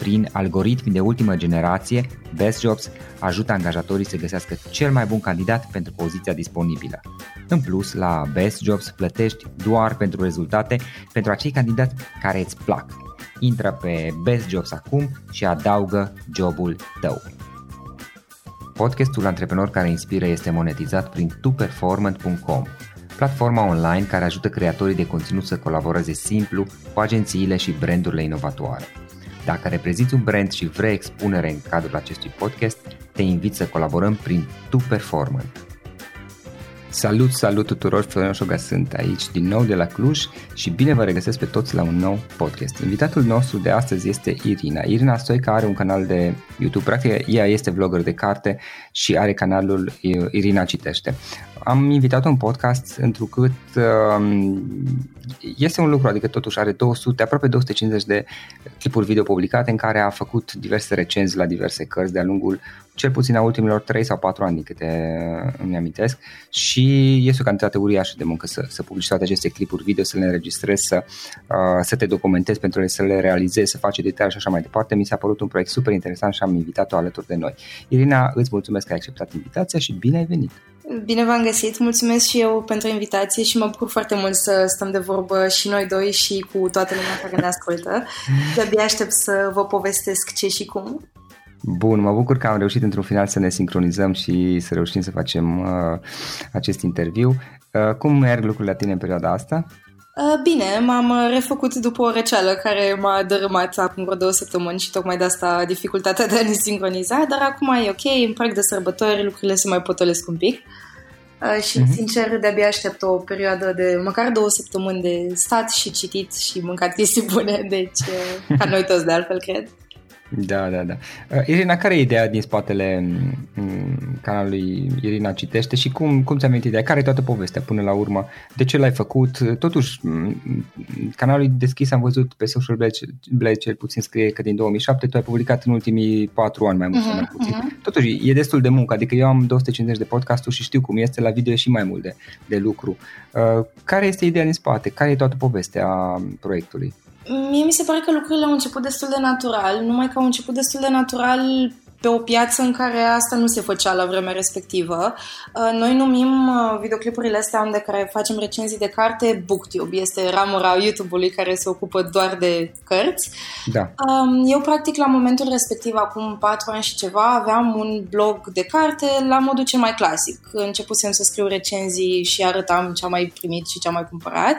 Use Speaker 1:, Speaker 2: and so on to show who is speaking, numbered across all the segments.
Speaker 1: Prin algoritmi de ultimă generație, Best Jobs ajută angajatorii să găsească cel mai bun candidat pentru poziția disponibilă. În plus, la Best Jobs plătești doar pentru rezultate pentru acei candidați care îți plac. Intră pe Best Jobs acum și adaugă jobul tău. Podcastul Antreprenor care inspiră este monetizat prin tuperformant.com, platforma online care ajută creatorii de conținut să colaboreze simplu cu agențiile și brandurile inovatoare. Dacă reprezinți un brand și vrei expunere în cadrul acestui podcast, te invit să colaborăm prin Tu Performant. Salut, salut tuturor, Florin Șoga sunt aici din nou de la Cluj și bine vă regăsesc pe toți la un nou podcast. Invitatul nostru de astăzi este Irina. Irina Stoica are un canal de YouTube, practic ea este vlogger de carte și are canalul Irina Citește. Am invitat-o în podcast întrucât um, este un lucru, adică totuși are 200, aproape 250 de clipuri video publicate în care a făcut diverse recenzii la diverse cărți de-a lungul cel puțin a ultimilor 3 sau 4 ani, din câte îmi amintesc, și este o cantitate uriașă de muncă să, să publici toate aceste clipuri video, să le înregistrezi, să, uh, să te documentezi pentru ele, să le realizezi, să faci detalii și așa mai departe. Mi s-a părut un proiect super interesant și am invitat-o alături de noi. Irina, îți mulțumesc că ai acceptat invitația și bine ai venit!
Speaker 2: Bine v-am găsit, mulțumesc și eu pentru invitație și mă bucur foarte mult să stăm de vorbă și noi doi și cu toată lumea care ne ascultă. De-abia aștept să vă povestesc ce și cum.
Speaker 1: Bun, mă bucur că am reușit într-un final să ne sincronizăm și să reușim să facem uh, acest interviu. Uh, cum merg lucrurile la tine în perioada asta?
Speaker 2: Uh, bine, m-am refăcut după o răceală care m-a dărâmat acum vreo două săptămâni și tocmai de asta dificultatea de a ne sincroniza, dar acum e ok, în parc de sărbători lucrurile se mai potolesc un pic. Uh, și, uh-huh. sincer, de-abia aștept o perioadă de măcar două săptămâni de stat și citit și mâncat chestii bune, deci, uh, ca noi toți de altfel, cred.
Speaker 1: Da, da, da. Uh, Irina, care e ideea din spatele um, canalului Irina Citește și cum, cum ți-a venit ideea? Care e toată povestea până la urmă? De ce l-ai făcut? Totuși, um, canalul deschis am văzut pe Social Blade, Blade cel puțin scrie că din 2007 tu ai publicat în ultimii 4 ani mai mult uh-huh, sau mai mhm, puțin. Uh-huh. Totuși, e destul de muncă, adică eu am 250 de podcasturi și știu cum este la video și mai mult de, de lucru. Uh, care este ideea din spate? Care e toată povestea proiectului?
Speaker 2: Mie mi se pare că lucrurile au început destul de natural, numai că au început destul de natural pe o piață în care asta nu se făcea la vremea respectivă. Uh, noi numim uh, videoclipurile astea unde care facem recenzii de carte BookTube. Este ramura YouTube-ului care se ocupă doar de cărți.
Speaker 1: Da.
Speaker 2: Um, eu, practic, la momentul respectiv, acum patru ani și ceva, aveam un blog de carte la modul cel mai clasic. Începusem să scriu recenzii și arătam ce am mai primit și ce am mai cumpărat.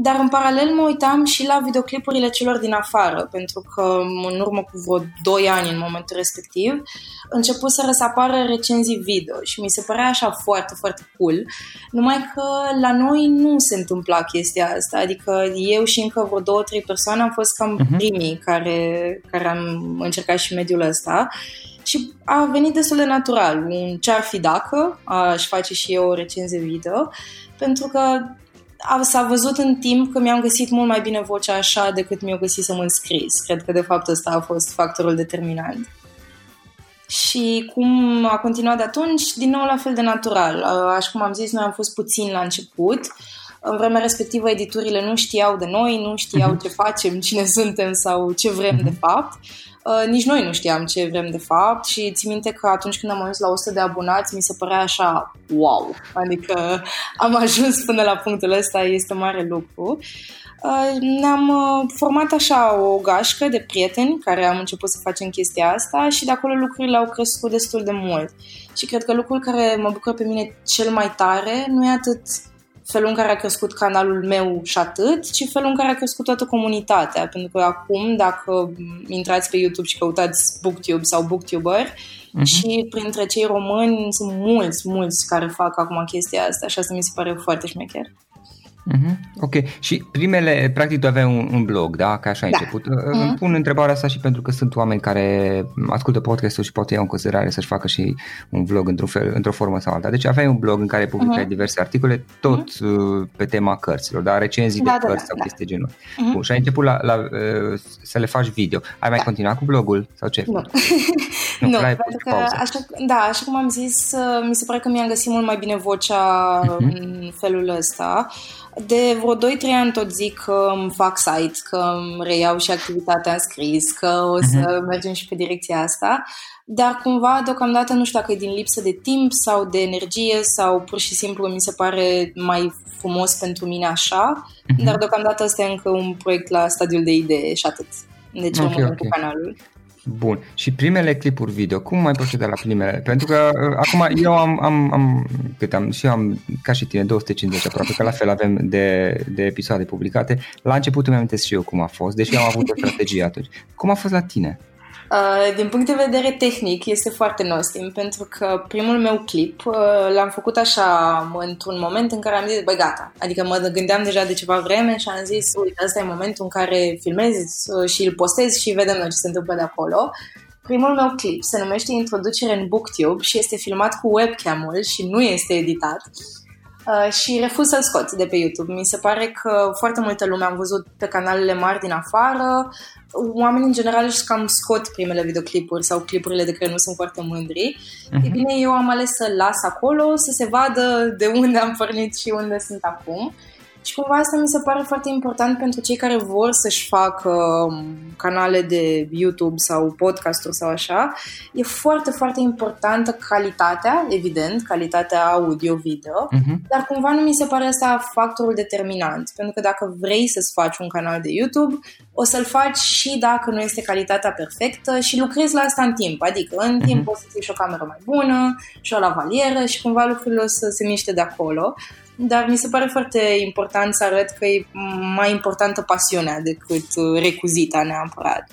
Speaker 2: Dar în paralel mă uitam și la videoclipurile celor din afară, pentru că în urmă cu vreo 2 ani în momentul respectiv, început să răsapară recenzii video și mi se părea așa foarte, foarte cool, numai că la noi nu se întâmpla chestia asta, adică eu și încă vreo două, trei persoane am fost cam uh-huh. primii care, care am încercat și mediul ăsta și a venit destul de natural, un ce-ar fi dacă aș face și eu o recenzie video, pentru că s-a văzut în timp că mi-am găsit mult mai bine vocea așa decât mi-o găsisem în scris. Cred că de fapt ăsta a fost factorul determinant. Și cum a continuat de atunci, din nou la fel de natural. Așa cum am zis, noi am fost puțin la început. În vremea respectivă, editurile nu știau de noi, nu știau uh-huh. ce facem, cine suntem sau ce vrem uh-huh. de fapt. Uh, nici noi nu știam ce vrem de fapt și țin minte că atunci când am ajuns la 100 de abonați mi se părea așa wow, adică am ajuns până la punctul ăsta, este mare lucru. Uh, ne-am uh, format așa o gașcă de prieteni care am început să facem chestia asta și de acolo lucrurile au crescut destul de mult. Și cred că lucrul care mă bucură pe mine cel mai tare nu e atât felul în care a crescut canalul meu și atât, ci felul în care a crescut toată comunitatea. Pentru că acum, dacă intrați pe YouTube și căutați Booktube sau Booktuber, uh-huh. și printre cei români sunt mulți, mulți care fac acum chestia asta și asta mi se pare foarte șmecher.
Speaker 1: Uh-huh. Ok. Și primele, practic tu aveai un, un blog, da? Ca așa ai da. început. Uh-huh. Îmi pun întrebarea asta și pentru că sunt oameni care ascultă podcastul și poate iau în considerare să-și facă și un vlog într-un fel, într-o formă sau alta. Deci aveai un blog în care publicai uh-huh. diverse articole, tot uh-huh. pe tema cărților, da? Recenzii da, de da, cărți da, sau da. chestii genul. Uh-huh. Bun, și ai început la, la, uh, să le faci video. Ai mai da. continuat cu blogul sau ce?
Speaker 2: Nu. nu, nu pentru că, așa, da, așa cum am zis, uh, mi se pare că mi-am găsit mult mai bine vocea uh-huh. în felul ăsta. De vreo 2-3 ani tot zic că îmi fac site, că îmi reiau și activitatea în scris, că o să uh-huh. mergem și pe direcția asta, dar cumva deocamdată nu știu dacă e din lipsă de timp sau de energie sau pur și simplu mi se pare mai frumos pentru mine așa, uh-huh. dar deocamdată este încă un proiect la stadiul de idee și atât. Deci okay, rămân okay. cu canalul.
Speaker 1: Bun. Și primele clipuri video, cum mai proceda la primele? Pentru că uh, acum eu am, am, am, cât am, și eu am, ca și tine, 250 aproape, că la fel avem de, de episoade publicate. La început îmi amintesc și eu cum a fost, deși am avut o strategie atunci. Cum a fost la tine?
Speaker 2: Uh, din punct de vedere tehnic, este foarte nostim, pentru că primul meu clip uh, l-am făcut așa într-un moment în care am zis, băi, gata. Adică mă gândeam deja de ceva vreme și am zis, uite, ăsta e momentul în care filmez uh, și îl postez și vedem noi ce se întâmplă de acolo. Primul meu clip se numește Introducere în Booktube și este filmat cu webcam-ul și nu este editat. Uh, și refuz să-l scot de pe YouTube. Mi se pare că foarte multă lume am văzut pe canalele mari din afară, oamenii în general își cam scot primele videoclipuri sau clipurile de care nu sunt foarte mândri. Uh-huh. E bine, eu am ales să las acolo, să se vadă de unde am pornit și unde sunt acum. Și cumva asta mi se pare foarte important pentru cei care vor să-și facă um, canale de YouTube sau podcasturi sau așa. E foarte, foarte importantă calitatea, evident, calitatea audio-video, uh-huh. dar cumva nu mi se pare asta factorul determinant. Pentru că dacă vrei să-ți faci un canal de YouTube, o să-l faci și dacă nu este calitatea perfectă și lucrezi la asta în timp. Adică în uh-huh. timp poți să ții și o cameră mai bună și o lavalieră și cumva lucrurile o să se miște de acolo dar mi se pare foarte important să arăt că e mai importantă pasiunea decât uh, recuzita neapărat.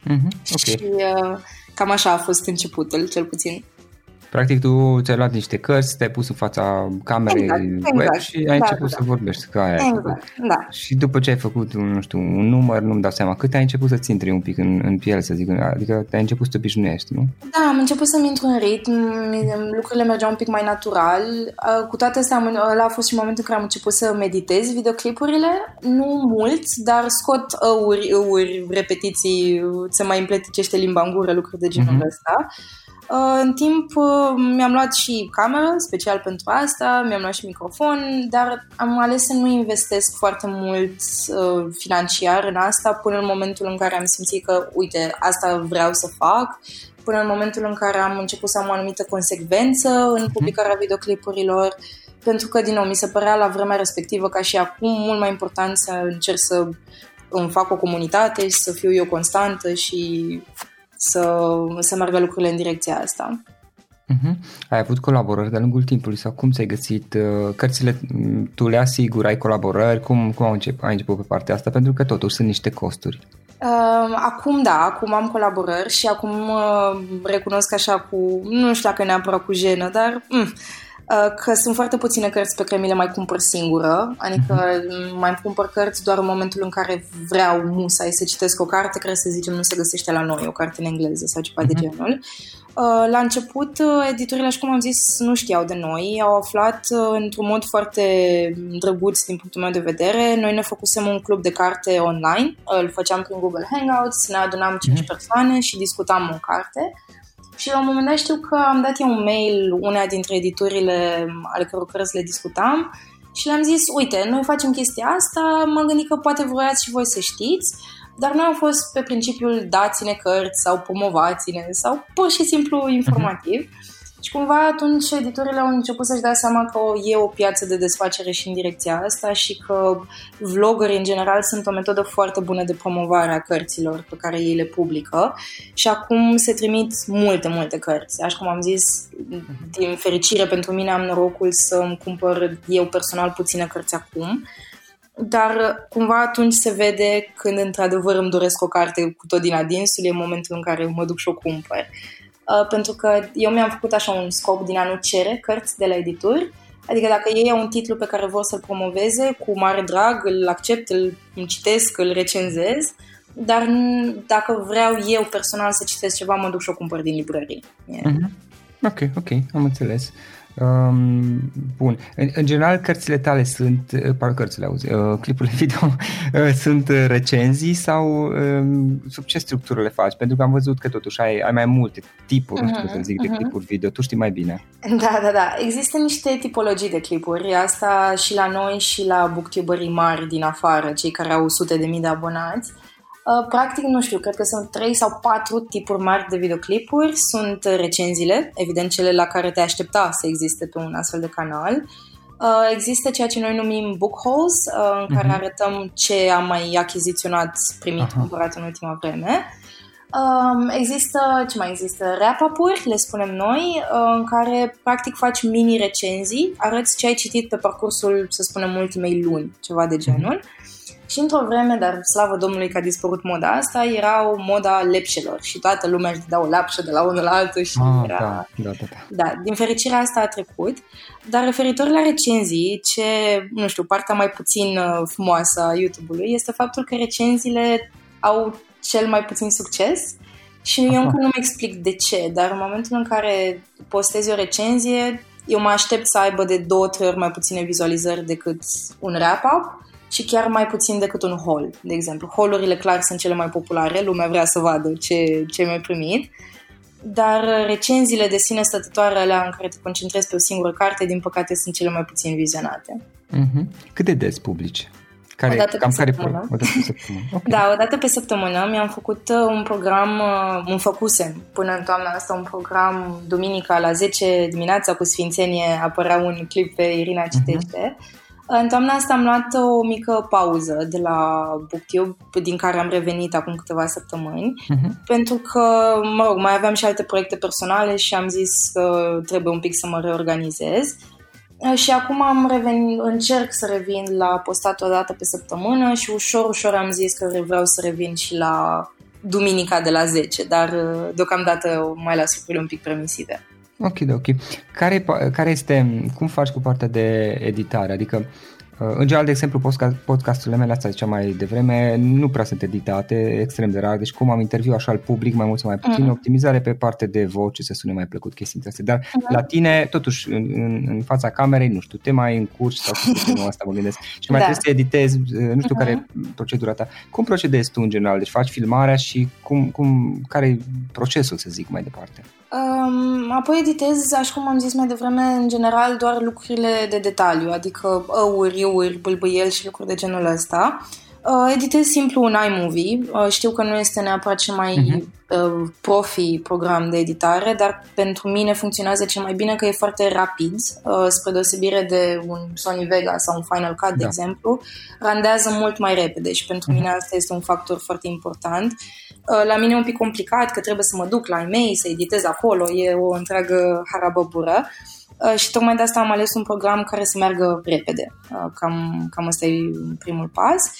Speaker 1: Mm-hmm, okay.
Speaker 2: Și uh, cam așa a fost începutul, cel puțin.
Speaker 1: Practic tu ți-ai luat niște cărți, te-ai pus în fața camerei exact, exact. web și ai da, început da, să vorbești. Că aia
Speaker 2: exact, da.
Speaker 1: Și după ce ai făcut, un, nu știu, un număr, nu-mi dau seama, cât ai început să-ți intri un pic în, în piele, să zic, adică te-ai început să te obișnuiești, nu?
Speaker 2: Da, am început să-mi intru în ritm, lucrurile mergeau un pic mai natural. Cu toate astea, ăla a fost și momentul în care am început să meditez videoclipurile, nu mult, dar scot ăuri, ăuri, repetiții, se mai împleticește limba în gură, lucruri de genul mm-hmm. ăsta. Uh, în timp uh, mi-am luat și cameră, special pentru asta, mi-am luat și microfon, dar am ales să nu investesc foarte mult uh, financiar în asta până în momentul în care am simțit că, uite, asta vreau să fac, până în momentul în care am început să am o anumită consecvență în mhm. publicarea videoclipurilor, pentru că, din nou, mi se părea la vremea respectivă, ca și acum, mult mai important să încerc să îmi fac o comunitate și să fiu eu constantă și să, să meargă lucrurile în direcția asta.
Speaker 1: Uh-huh. Ai avut colaborări de-a lungul timpului sau cum ți-ai găsit uh, cărțile? Mm, tu le asiguri, ai colaborări? Cum, cum ai, început, ai început pe partea asta? Pentru că totuși sunt niște costuri.
Speaker 2: Uh, acum da, acum am colaborări și acum uh, recunosc așa cu, nu știu dacă neapărat cu jenă, dar mm, Uh, că sunt foarte puține cărți pe care mi le mai cumpăr singură, adică uh-huh. mai cumpăr cărți doar în momentul în care vreau musai să citesc o carte care să zicem nu se găsește la noi, o carte în engleză sau ceva uh-huh. de mhm. genul. Uh, la început, uh, editurile, așa cum am zis, nu știau de noi, au aflat într-un mod foarte drăguț din punctul meu de vedere. Noi ne făcusem un club de carte online, îl făceam prin Google Hangouts, ne adunam 5 uh-huh. persoane și discutam o carte și la un moment dat știu că am dat eu un mail unea dintre editurile ale căror cărți le discutam și le-am zis, uite, noi facem chestia asta, m-am gândit că poate vroiați și voi să știți, dar nu am fost pe principiul dați-ne cărți sau promovați-ne sau pur și simplu informativ. Uh-huh. Și cumva atunci editorile au început să-și dea seama că e o piață de desfacere și în direcția asta și că vloggerii în general sunt o metodă foarte bună de promovare a cărților pe care ei le publică și acum se trimit multe, multe cărți. Așa cum am zis, din fericire pentru mine am norocul să îmi cumpăr eu personal puține cărți acum dar cumva atunci se vede când într-adevăr îmi doresc o carte cu tot din adinsul, e momentul în care mă duc și o cumpăr. Uh, pentru că eu mi-am făcut așa un scop din a nu cere cărți de la edituri, adică dacă ei au un titlu pe care vor să-l promoveze, cu mare drag, îl accept, îl citesc, îl recenzez, dar dacă vreau eu personal să citesc ceva, mă duc și o cumpăr din librărie.
Speaker 1: Yeah. Mm-hmm. Ok, ok, am înțeles. Uh, Um, bun. În, în general, cărțile tale sunt, uh, par cărțile, auzi, uh, clipurile video uh, sunt recenzii sau um, sub ce structură le faci? Pentru că am văzut că totuși ai, ai mai multe tipuri, uh-huh, nu știu să zic, uh-huh. de mhm. clipuri video. Tu știi mai bine.
Speaker 2: Da, da, da. Există niște tipologii de clipuri. Asta și la noi și la booktuberii mari din afară, cei care au sute de mii de abonați. Uh, practic, nu știu, cred că sunt trei sau patru tipuri mari de videoclipuri. Sunt recenziile, evident cele la care te aștepta să existe pe un astfel de canal. Uh, există ceea ce noi numim book hauls, uh, în care uh-huh. arătăm ce am mai achiziționat, primit, uh-huh. cumpărat în ultima vreme. Um, există, ce mai există? Wrap-up-uri, le spunem noi, în care practic faci mini-recenzii, arăți ce ai citit pe parcursul, să spunem, ultimei luni, ceva de genul. Uh-huh. Și într-o vreme, dar slavă Domnului că a dispărut moda asta, era o moda lepșelor și toată lumea își dădea o lapșă de la unul la altul și
Speaker 1: ah,
Speaker 2: era...
Speaker 1: Da, da, da,
Speaker 2: da. da, din fericire asta a trecut, dar referitor la recenzii, ce, nu știu, partea mai puțin uh, frumoasă a YouTube-ului este faptul că recenziile au cel mai puțin succes și eu încă nu-mi explic de ce, dar în momentul în care postezi o recenzie, eu mă aștept să aibă de două, trei ori mai puține vizualizări decât un wrap-up și chiar mai puțin decât un haul, de exemplu. Haulurile clar sunt cele mai populare, lumea vrea să vadă ce, ce mi-ai primit, dar recenziile de sine stătătoare alea în care te concentrezi pe o singură carte, din păcate, sunt cele mai puțin vizionate.
Speaker 1: Mm-hmm. Cât de des publici? Care,
Speaker 2: o dată
Speaker 1: cam
Speaker 2: pe
Speaker 1: care
Speaker 2: săptămână.
Speaker 1: o dată pe săptămână. Okay.
Speaker 2: Da, o dată pe săptămână mi-am făcut uh, un program, uh, un făcusem până în toamna asta, un program duminica la 10 dimineața cu Sfințenie apărea un clip pe Irina mhm. Citește. Uh-huh în toamna asta am luat o mică pauză de la BookTube, din care am revenit acum câteva săptămâni, uh-huh. pentru că, mă rog, mai aveam și alte proiecte personale și am zis că trebuie un pic să mă reorganizez. Și acum am revenit, încerc să revin la postat o dată pe săptămână și ușor, ușor am zis că vreau să revin și la duminica de la 10, dar deocamdată mai las lucrurile un pic permisive.
Speaker 1: Ok, ok. Care, care este, cum faci cu partea de editare? Adică în general, de exemplu, podcasturile mele, asta ziceam mai devreme, nu prea sunt editate, extrem de rar, deci cum am interviu așa al public, mai mult sau mai puțin, mm. optimizare pe parte de voce, să sune mai plăcut chestii astea. Dar mm. la tine, totuși, în, în, în fața camerei, nu știu, te mai încurci sau nu asta mă gândesc și mai da. trebuie să editezi, nu știu mm-hmm. care e procedura ta. Cum procedezi tu în general? Deci faci filmarea și cum, cum, care e procesul, să zic, mai departe?
Speaker 2: Um, apoi editez, așa cum am zis mai devreme, în general doar lucrurile de detaliu, adică ăuri, ăuri, bâlbâiel și lucruri de genul ăsta. Uh, editez simplu un iMovie. Uh, știu că nu este neapărat cel mai uh-huh. uh, profi program de editare, dar pentru mine funcționează cel mai bine că e foarte rapid, uh, spre deosebire de un Sony Vega sau un Final Cut, da. de exemplu, randează mult mai repede și pentru uh-huh. mine asta este un factor foarte important. Uh, la mine e un pic complicat că trebuie să mă duc la e-mail, să editez acolo, e o întreagă harabăbură. Uh, și tocmai de asta am ales un program care să meargă repede. Uh, cam, cam asta e primul pas.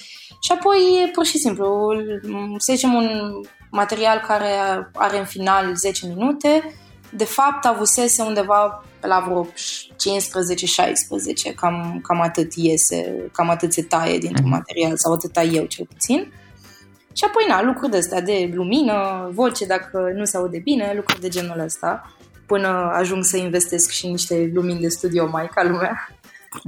Speaker 2: Și apoi, pur și simplu, să zicem un material care are în final 10 minute, de fapt avusese undeva pe la vreo 15-16, cam, cam atât iese, cam atât se taie dintr-un mhm. material, sau atât tai eu cel puțin. Și apoi, na, lucruri de astea de lumină, voce dacă nu se aude bine, lucruri de genul ăsta, până ajung să investesc și niște lumini de studio mai ca lumea.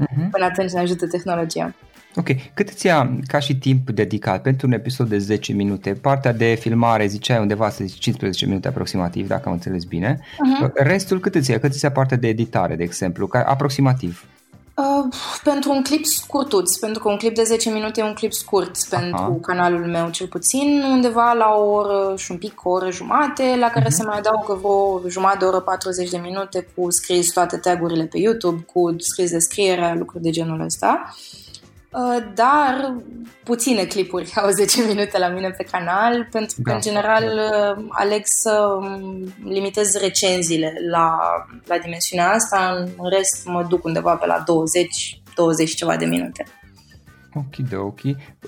Speaker 2: Uh-huh. Până atunci ne ajută tehnologia.
Speaker 1: Ok. Cât îți ia ca și timp dedicat pentru un episod de 10 minute? Partea de filmare ziceai undeva să zici 15 minute aproximativ, dacă am înțeles bine. Uh-huh. Restul cât îți ia? Cât îți ia partea de editare, de exemplu? Ca, aproximativ.
Speaker 2: Uh, pentru un clip scurtuț, pentru că un clip de 10 minute e un clip scurt Aha. pentru canalul meu cel puțin, undeva la o oră și un pic, o oră jumate, la care uh-huh. se mai adaugă vreo jumătate de oră, 40 de minute cu scris toate tagurile pe YouTube, cu scris descrierea, lucruri de genul ăsta. Uh, Uh, dar puține clipuri au 10 minute la mine pe canal, pentru că, da, în general, da. Uh, aleg să um, limitez recenziile la, la dimensiunea asta, în rest mă duc undeva pe la 20, 20 ceva de minute.
Speaker 1: Ok, de ok.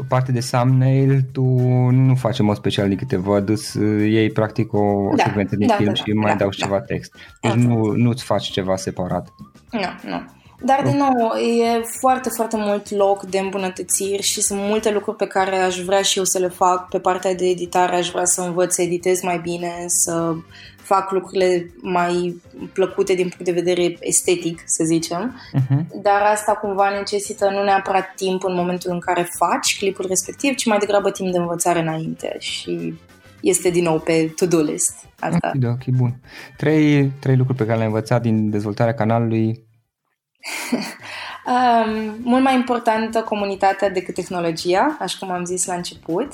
Speaker 1: Parte de thumbnail, tu nu faci în mod special din câte văd, îți iei practic o da, secvență din da, film da, și mai da, dau da, ceva text. Deci nu, nu-ți faci ceva separat.
Speaker 2: Nu, nu. Dar, din nou, e foarte, foarte mult loc de îmbunătățiri și sunt multe lucruri pe care aș vrea și eu să le fac. Pe partea de editare aș vrea să învăț să editez mai bine, să fac lucrurile mai plăcute din punct de vedere estetic, să zicem. Uh-huh. Dar asta cumva necesită nu neapărat timp în momentul în care faci clipul respectiv, ci mai degrabă timp de învățare înainte și este din nou pe to-do list. Asta.
Speaker 1: Ok, ok, bun. Trei, trei lucruri pe care le-ai învățat din dezvoltarea canalului
Speaker 2: um, mult mai importantă comunitatea decât tehnologia, așa cum am zis la început.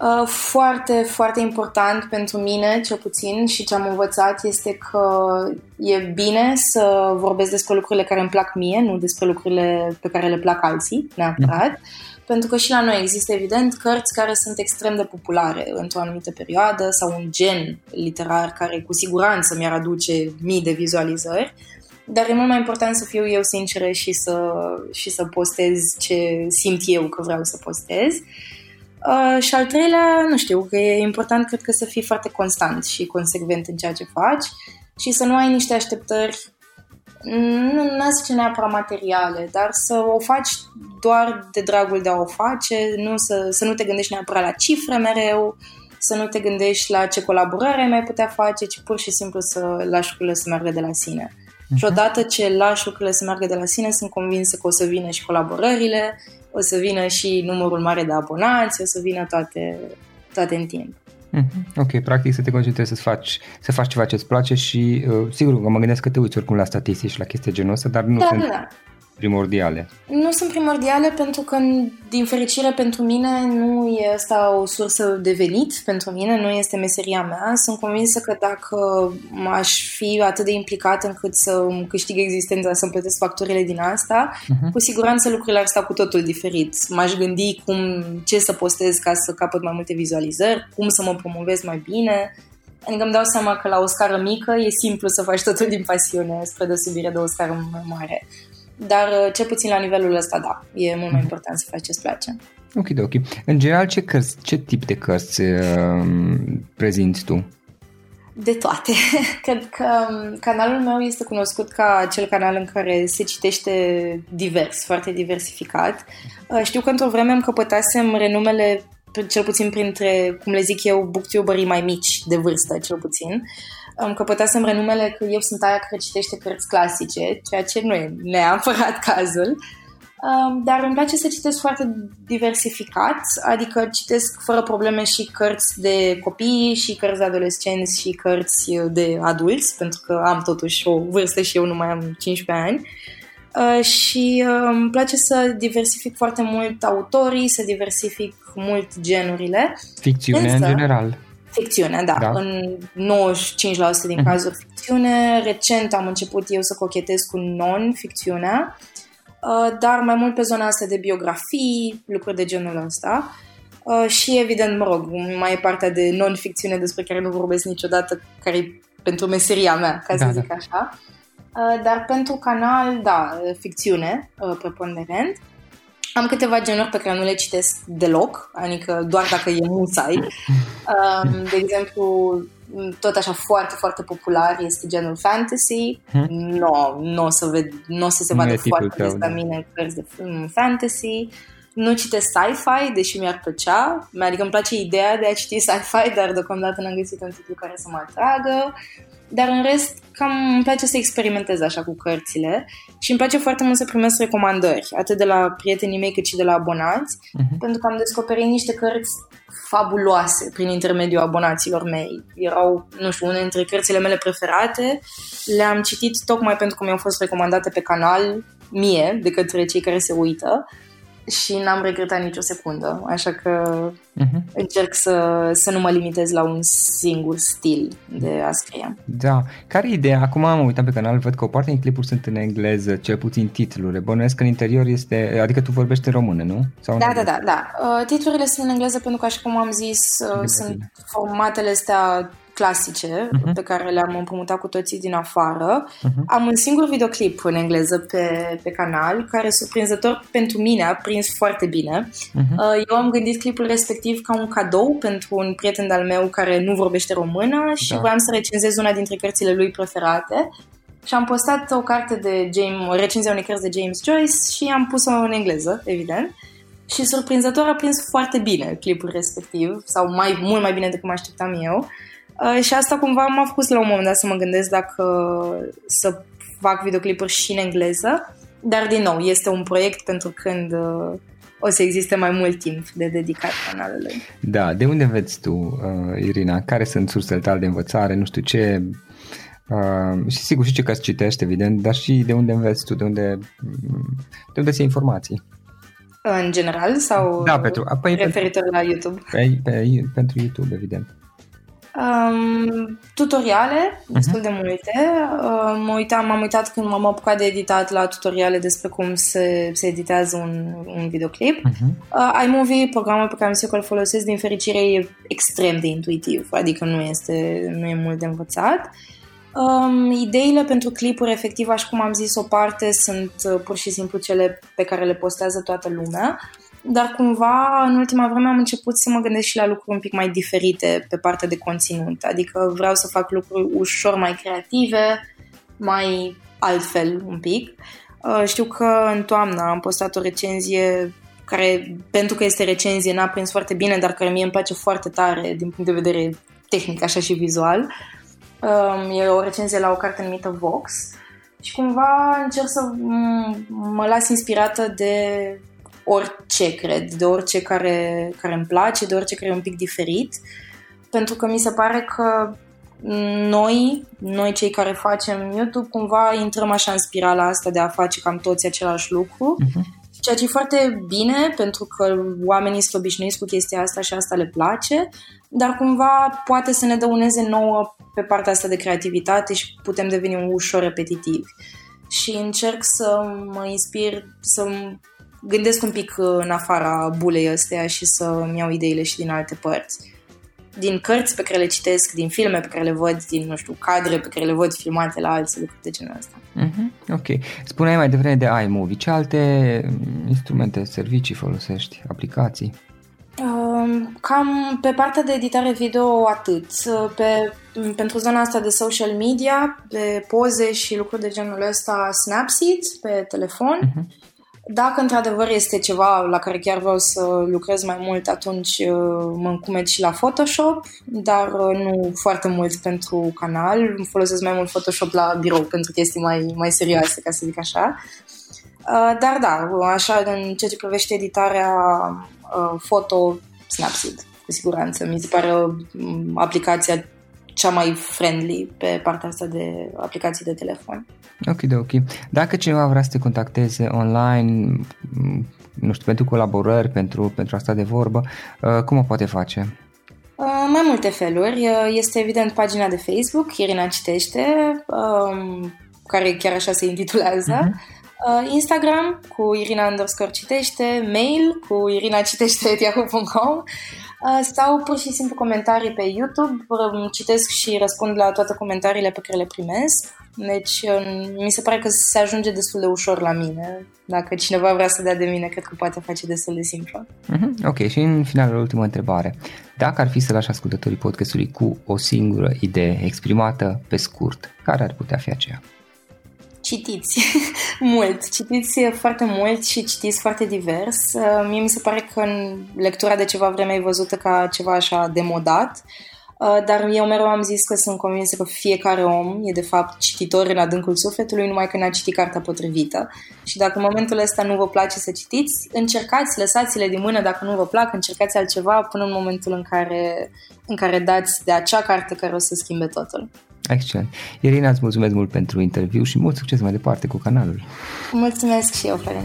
Speaker 2: Uh, foarte, foarte important pentru mine, cel puțin, și ce am învățat este că e bine să vorbesc despre lucrurile care îmi plac mie, nu despre lucrurile pe care le plac alții, neapărat. Mm. Pentru că și la noi există, evident, cărți care sunt extrem de populare într-o anumită perioadă sau un gen literar care cu siguranță mi-ar aduce mii de vizualizări dar e mult mai important să fiu eu sinceră și să, și să postez ce simt eu că vreau să postez. Uh, și al treilea, nu știu, că e important, cred că să fii foarte constant și consecvent în ceea ce faci și să nu ai niște așteptări, nu, nu zice neapărat materiale, dar să o faci doar de dragul de a o face, nu să, să nu te gândești neapărat la cifre mereu, să nu te gândești la ce colaborare ai mai putea face, ci pur și simplu să lași lucrurile să meargă de la sine. Și odată ce lași lucrurile să meargă de la sine, sunt convinsă că o să vină și colaborările, o să vină și numărul mare de abonați, o să vină toate, toate în timp.
Speaker 1: Mhm. Ok, practic să te concentrezi să faci, să faci ceva ce îți place și uh, sigur că mă gândesc că te uiți oricum la statistici și la chestii genul ăsta, dar nu
Speaker 2: da,
Speaker 1: sunt
Speaker 2: da, da
Speaker 1: primordiale?
Speaker 2: Nu sunt primordiale pentru că, din fericire pentru mine, nu e asta o sursă de venit pentru mine, nu este meseria mea. Sunt convinsă că dacă aș fi atât de implicat încât să câștig existența, să-mi plătesc facturile din asta, uh-huh. cu siguranță lucrurile ar sta cu totul diferit. M-aș gândi cum, ce să postez ca să capăt mai multe vizualizări, cum să mă promovez mai bine, Adică îmi dau seama că la o scară mică e simplu să faci totul din pasiune, spre deosebire de o scară mai mare. Dar uh, cel puțin la nivelul ăsta, da, e mult mai mhm. important să faci ce-ți place.
Speaker 1: Ok, ok. În general, ce, cărți, ce tip de cărți uh, prezinți tu?
Speaker 2: De toate. Cred că um, canalul meu este cunoscut ca cel canal în care se citește divers, foarte diversificat. Uh, știu că într-o vreme îmi căpătasem renumele cel puțin printre, cum le zic eu, booktuberii mai mici de vârstă, cel puțin. Îmi căpătasem renumele că eu sunt aia care citește cărți clasice, ceea ce nu e neapărat cazul. Um, dar îmi place să citesc foarte diversificat, adică citesc fără probleme și cărți de copii, și cărți de adolescenți, și cărți de adulți, pentru că am totuși o vârstă și eu nu mai am 15 ani. Uh, și uh, îmi place să diversific foarte mult autorii, să diversific mult genurile.
Speaker 1: Ficțiune Însă, în general.
Speaker 2: Ficțiune, da. da. În 95% din uh-huh. cazuri ficțiune. Recent am început eu să cochetez cu non-ficțiunea Uh, dar mai mult pe zona asta de biografii, lucruri de genul ăsta. Uh, și evident, mă rog, mai e partea de non-ficțiune despre care nu vorbesc niciodată, care e pentru meseria mea, ca să da, zic da. așa. Uh, dar pentru canal, da, ficțiune, preponderent. Am câteva genuri pe care nu le citesc deloc, adică doar dacă e musai. De exemplu, tot așa foarte, foarte popular este genul fantasy. Hmm? Nu, nu o să, ved, n-o să se nu vadă foarte des la da. mine cărți de film fantasy. Nu citesc sci-fi, deși mi-ar plăcea. Adică îmi place ideea de a citi sci-fi, dar deocamdată n-am găsit un titlu care să mă atragă. Dar în rest, cam îmi place să experimentez așa cu cărțile și îmi place foarte mult să primesc recomandări, atât de la prietenii mei cât și de la abonați, uh-huh. pentru că am descoperit niște cărți fabuloase prin intermediul abonaților mei. Erau, nu știu, unele dintre cărțile mele preferate. Le-am citit tocmai pentru că mi-au fost recomandate pe canal mie, de către cei care se uită și n-am regretat nicio secundă, așa că uh-huh. încerc să, să nu mă limitez la un singur stil de a scrie.
Speaker 1: Da. Care e ideea? Acum am uitat pe canal, văd că o parte din clipuri sunt în engleză, cel puțin titlurile. Bănuiesc că în interior este, adică tu vorbești în română, nu?
Speaker 2: Sau da, da, da, da. Uh, titlurile sunt în engleză pentru că, așa cum am zis, uh, sunt formatele astea clasice uh-huh. pe care le-am împrumutat cu toții din afară. Uh-huh. Am un singur videoclip în engleză pe, pe canal care, surprinzător pentru mine, a prins foarte bine. Uh-huh. Eu am gândit clipul respectiv ca un cadou pentru un prieten al meu care nu vorbește română și da. voiam să recenzez una dintre cărțile lui preferate. Și am postat o carte de James, o recenzie a unei cărți de James Joyce și am pus-o în engleză, evident. Și surprinzător a prins foarte bine clipul respectiv, sau mai mult mai bine decât mă așteptam eu. Uh, și asta cumva m-a făcut la un moment dat să mă gândesc dacă să fac videoclipuri și în engleză, dar din nou, este un proiect pentru când uh, o să existe mai mult timp de dedicat canalului.
Speaker 1: Da, de unde înveți tu, uh, Irina? Care sunt sursele tale de învățare? Nu știu ce... Uh, și sigur și ce că citești, evident, dar și de unde înveți tu, de unde, de unde ți informații?
Speaker 2: În general sau
Speaker 1: da, pentru,
Speaker 2: păi, referitor pentru, la YouTube?
Speaker 1: Pe, pe, pentru YouTube, evident.
Speaker 2: Um, tutoriale, destul uh-huh. de multe. Uh, mă uitam, m-am uitat când m-am apucat de editat la tutoriale despre cum se, se editează un, un videoclip. Uh-huh. Uh, iMovie, programul pe care am zis că îl folosesc, din fericire e extrem de intuitiv, adică nu, este, nu e mult de învățat. Um, ideile pentru clipuri, efectiv, așa cum am zis, o parte sunt uh, pur și simplu cele pe care le postează toată lumea. Uh, dar cumva în ultima vreme am început să mă gândesc și la lucruri un pic mai diferite pe partea de conținut, adică vreau să fac lucruri ușor mai creative, mai altfel un pic. Uh, știu că în toamnă am postat o recenzie care, pentru că este recenzie, n-a prins foarte bine, dar care mie îmi place foarte tare din punct de vedere tehnic, așa și vizual. Um, e o recenzie la o carte numită Vox și cumva încerc să mă las inspirată de orice, cred, de orice care, care îmi place, de orice care e un pic diferit, pentru că mi se pare că noi, noi cei care facem YouTube, cumva intrăm așa în spirala asta de a face cam toți același lucru, uh-huh. ceea ce e foarte bine, pentru că oamenii sunt obișnuiți cu chestia asta și asta le place, dar cumva poate să ne dăuneze nouă pe partea asta de creativitate și putem deveni ușor repetitivi. Și încerc să mă inspir, să gândesc un pic uh, în afara bulei astea și să-mi iau ideile și din alte părți. Din cărți pe care le citesc, din filme pe care le văd, din, nu știu, cadre pe care le văd filmate la alții, lucruri de genul ăsta.
Speaker 1: Mm-hmm. Ok. Spuneai mai devreme de iMovie. Ce alte mm, instrumente, servicii folosești, aplicații?
Speaker 2: Um, cam pe partea de editare video atât. Pe, pentru zona asta de social media, de poze și lucruri de genul ăsta, Snapseed pe telefon. Uh-huh. Dacă într-adevăr este ceva la care chiar vreau să lucrez mai mult, atunci uh, mă încumet și la Photoshop, dar uh, nu foarte mult pentru canal. Îmi folosesc mai mult Photoshop la birou pentru chestii mai, mai serioase, ca să zic așa. Uh, dar da, așa, în ceea ce privește editarea foto, Snapseed, cu siguranță. Mi se pare aplicația cea mai friendly pe partea asta de aplicații de telefon.
Speaker 1: Ok, de ok. Dacă cineva vrea să te contacteze online, nu știu, pentru colaborări, pentru, pentru asta de vorbă, uh, cum o poate face?
Speaker 2: Uh, mai multe feluri. Uh, este evident pagina de Facebook, Irina Citește, um, care chiar așa se intitulează. Uh-huh. Instagram cu Irina underscore citește, mail cu irinacitește.yahoo.com Uh, sau pur și simplu comentarii pe YouTube. Citesc și răspund la toate comentariile pe care le primesc. Deci um, mi se pare că se ajunge destul de ușor la mine. Dacă cineva vrea să dea de mine, cred că poate face destul de simplu.
Speaker 1: Mm-hmm. Ok, și în final, o ultimă întrebare. Dacă ar fi să lași ascultătorii podcastului cu o singură idee exprimată pe scurt, care ar putea fi aceea?
Speaker 2: Citiți mult, citiți foarte mult și citiți foarte divers. Uh, mie mi se pare că în lectura de ceva vreme e văzută ca ceva așa demodat, uh, dar eu mereu am zis că sunt convinsă că fiecare om e de fapt cititor în adâncul sufletului, numai că n-a citit cartea potrivită. Și dacă în momentul ăsta nu vă place să citiți, încercați, lăsați-le din mână dacă nu vă plac, încercați altceva până în momentul în care, în care dați de acea carte care o să schimbe totul.
Speaker 1: Excelent. Irina, îți mulțumesc mult pentru interviu și mult succes mai departe cu canalul.
Speaker 2: Mulțumesc și eu, Florin.